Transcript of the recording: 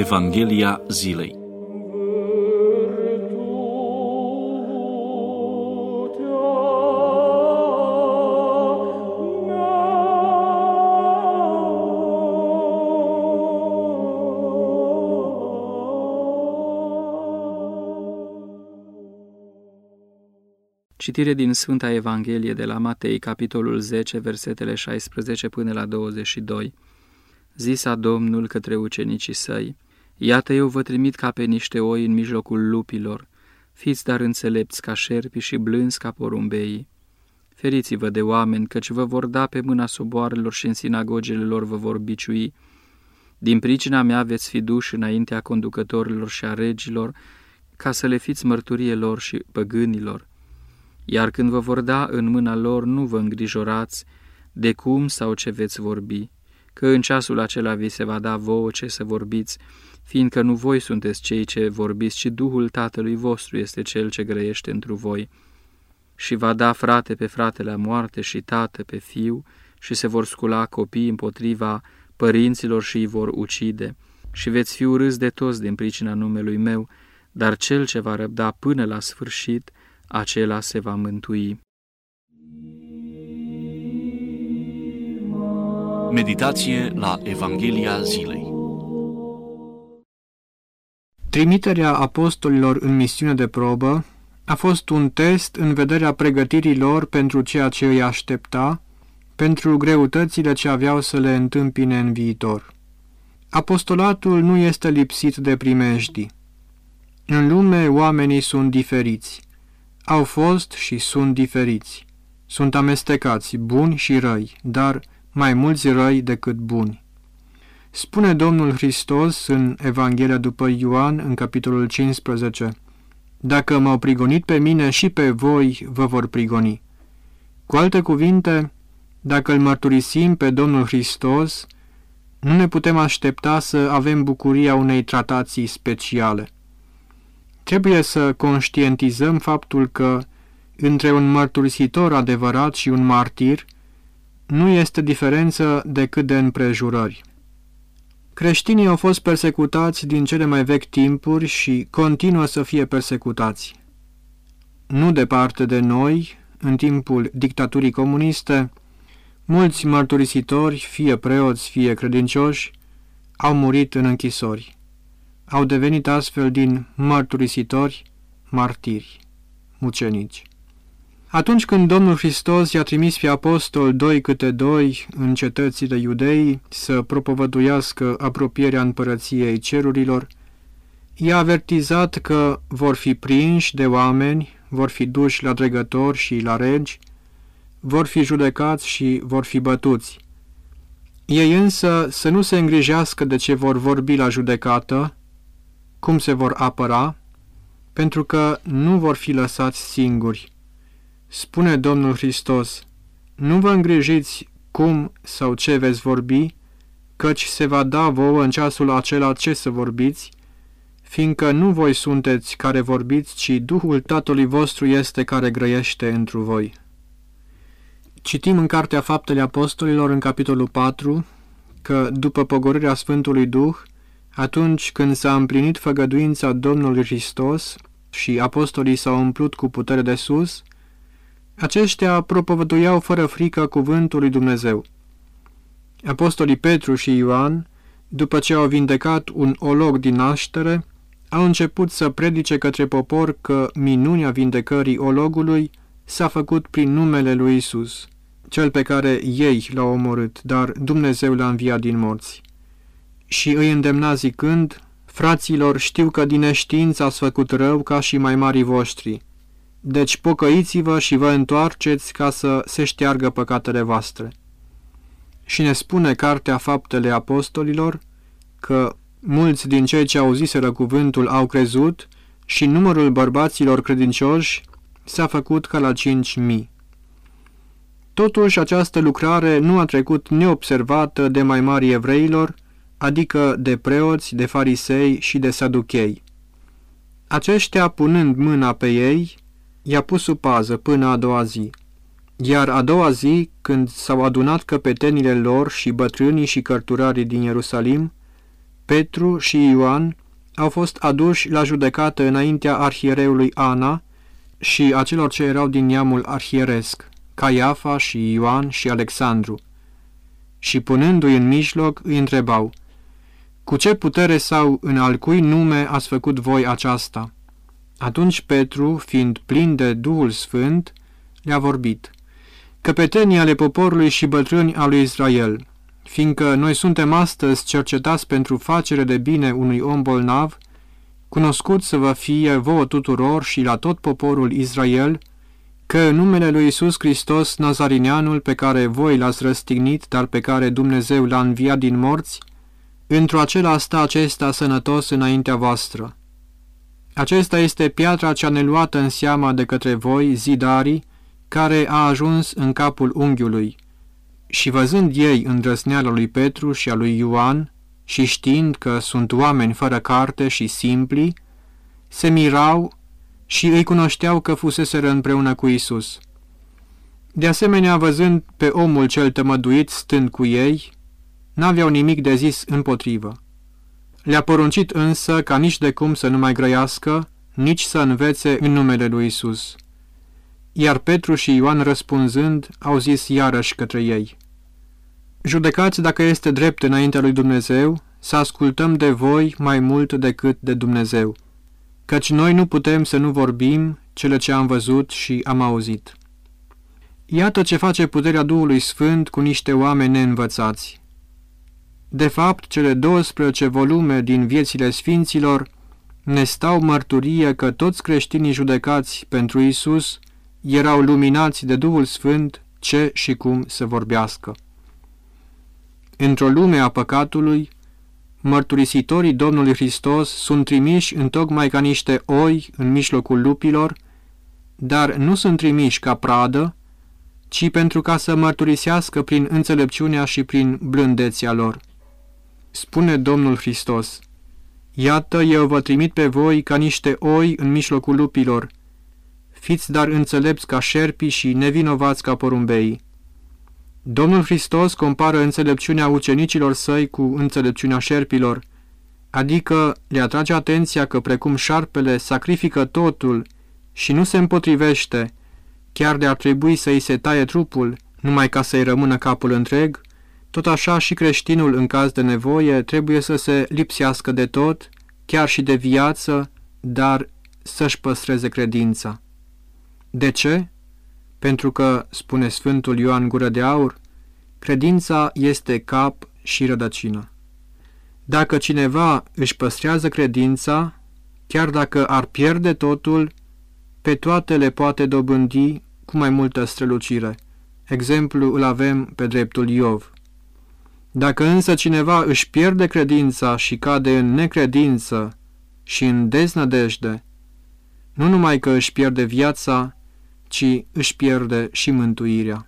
Evanghelia zilei Citire din Sfânta Evanghelie de la Matei, capitolul 10, versetele 16 până la 22. Zisa Domnul către ucenicii săi, Iată eu vă trimit ca pe niște oi în mijlocul lupilor, fiți dar înțelepți ca șerpi și blânzi ca porumbeii. Feriți-vă de oameni, căci vă vor da pe mâna soboarelor și în sinagogele lor vă vor biciui. Din pricina mea veți fi duși înaintea conducătorilor și a regilor, ca să le fiți mărturie lor și păgânilor iar când vă vor da în mâna lor, nu vă îngrijorați de cum sau ce veți vorbi, că în ceasul acela vi se va da vouă ce să vorbiți, fiindcă nu voi sunteți cei ce vorbiți, ci Duhul Tatălui vostru este cel ce grăiește întru voi. Și va da frate pe fratele la moarte și tată pe fiu, și se vor scula copii împotriva părinților și îi vor ucide. Și veți fi urâți de toți din pricina numelui meu, dar cel ce va răbda până la sfârșit, acela se va mântui. Meditație la Evanghelia zilei Trimiterea apostolilor în misiune de probă a fost un test în vederea pregătirii lor pentru ceea ce îi aștepta, pentru greutățile ce aveau să le întâmpine în viitor. Apostolatul nu este lipsit de primejdii. În lume oamenii sunt diferiți au fost și sunt diferiți. Sunt amestecați, buni și răi, dar mai mulți răi decât buni. Spune Domnul Hristos în Evanghelia după Ioan, în capitolul 15, Dacă m-au prigonit pe mine și pe voi vă vor prigoni. Cu alte cuvinte, dacă îl mărturisim pe Domnul Hristos, nu ne putem aștepta să avem bucuria unei tratații speciale. Trebuie să conștientizăm faptul că între un mărturisitor adevărat și un martir nu este diferență decât de împrejurări. Creștinii au fost persecutați din cele mai vechi timpuri și continuă să fie persecutați. Nu departe de noi, în timpul dictaturii comuniste, mulți mărturisitori, fie preoți, fie credincioși, au murit în închisori au devenit astfel din mărturisitori martiri, mucenici. Atunci când Domnul Hristos i-a trimis pe apostol doi câte doi în cetățile iudei să propovăduiască apropierea împărăției cerurilor, i-a avertizat că vor fi prinși de oameni, vor fi duși la dregători și la regi, vor fi judecați și vor fi bătuți. Ei însă să nu se îngrijească de ce vor vorbi la judecată, cum se vor apăra, pentru că nu vor fi lăsați singuri. Spune Domnul Hristos, nu vă îngrijiți cum sau ce veți vorbi, căci se va da vouă în ceasul acela ce să vorbiți, fiindcă nu voi sunteți care vorbiți, ci Duhul Tatălui vostru este care grăiește întru voi. Citim în Cartea Faptele Apostolilor, în capitolul 4, că după pogorârea Sfântului Duh, atunci când s-a împlinit făgăduința Domnului Hristos și apostolii s-au umplut cu putere de sus, aceștia propovăduiau fără frică cuvântul lui Dumnezeu. Apostolii Petru și Ioan, după ce au vindecat un olog din naștere, au început să predice către popor că minunea vindecării ologului s-a făcut prin numele lui Isus, cel pe care ei l-au omorât, dar Dumnezeu l-a înviat din morți și îi îndemna zicând, Fraților, știu că din neștiință ați făcut rău ca și mai marii voștri. Deci pocăiți-vă și vă întoarceți ca să se șteargă păcatele voastre. Și ne spune Cartea Faptele Apostolilor că mulți din cei ce auziseră cuvântul au crezut și numărul bărbaților credincioși s-a făcut ca la cinci mii. Totuși, această lucrare nu a trecut neobservată de mai mari evreilor, adică de preoți, de farisei și de saduchei. Aceștia, punând mâna pe ei, i-a pus sub pază până a doua zi. Iar a doua zi, când s-au adunat căpetenile lor și bătrânii și cărturarii din Ierusalim, Petru și Ioan au fost aduși la judecată înaintea arhiereului Ana și a celor ce erau din neamul arhieresc, Caiafa și Ioan și Alexandru. Și punându-i în mijloc, îi întrebau, Cu ce putere sau în al cui nume ați făcut voi aceasta?" Atunci Petru, fiind plin de Duhul Sfânt, le-a vorbit, Căpetenii ale poporului și bătrâni al lui Israel, fiindcă noi suntem astăzi cercetați pentru facere de bine unui om bolnav, cunoscut să vă fie vouă tuturor și la tot poporul Israel, că în numele lui Isus Hristos, Nazarineanul, pe care voi l-ați răstignit, dar pe care Dumnezeu l-a înviat din morți, într-o acela sta acesta sănătos înaintea voastră. Acesta este piatra cea neluată în seama de către voi, zidarii, care a ajuns în capul unghiului. Și văzând ei îndrăsneala lui Petru și a lui Ioan, și știind că sunt oameni fără carte și simpli, se mirau și îi cunoșteau că fuseseră împreună cu Isus. De asemenea, văzând pe omul cel tămăduit stând cu ei, n-aveau nimic de zis împotrivă. Le-a poruncit însă ca nici de cum să nu mai grăiască, nici să învețe în numele lui Isus. Iar Petru și Ioan răspunzând, au zis iarăși către ei, Judecați dacă este drept înaintea lui Dumnezeu, să ascultăm de voi mai mult decât de Dumnezeu, căci noi nu putem să nu vorbim cele ce am văzut și am auzit. Iată ce face puterea Duhului Sfânt cu niște oameni neînvățați. De fapt, cele 12 volume din viețile Sfinților ne stau mărturie că toți creștinii judecați pentru Isus erau luminați de Duhul Sfânt ce și cum să vorbească. Într-o lume a păcatului, mărturisitorii Domnului Hristos sunt trimiși întocmai ca niște oi în mijlocul lupilor, dar nu sunt trimiși ca pradă, ci pentru ca să mărturisească prin înțelepciunea și prin blândețea lor. Spune Domnul Hristos, Iată, eu vă trimit pe voi ca niște oi în mijlocul lupilor, fiți dar înțelepți ca șerpii și nevinovați ca porumbeii. Domnul Hristos compară înțelepciunea ucenicilor săi cu înțelepciunea șerpilor, adică le atrage atenția că precum șarpele sacrifică totul și nu se împotrivește, chiar de ar trebui să îi se taie trupul, numai ca să-i rămână capul întreg, tot așa și creștinul în caz de nevoie trebuie să se lipsească de tot, chiar și de viață, dar să-și păstreze credința. De ce? Pentru că, spune Sfântul Ioan Gură de Aur, credința este cap și rădăcină. Dacă cineva își păstrează credința, chiar dacă ar pierde totul, pe toate le poate dobândi cu mai multă strălucire. Exemplu îl avem pe dreptul Iov. Dacă însă cineva își pierde credința și cade în necredință și în deznădejde, nu numai că își pierde viața, ci își pierde și mântuirea.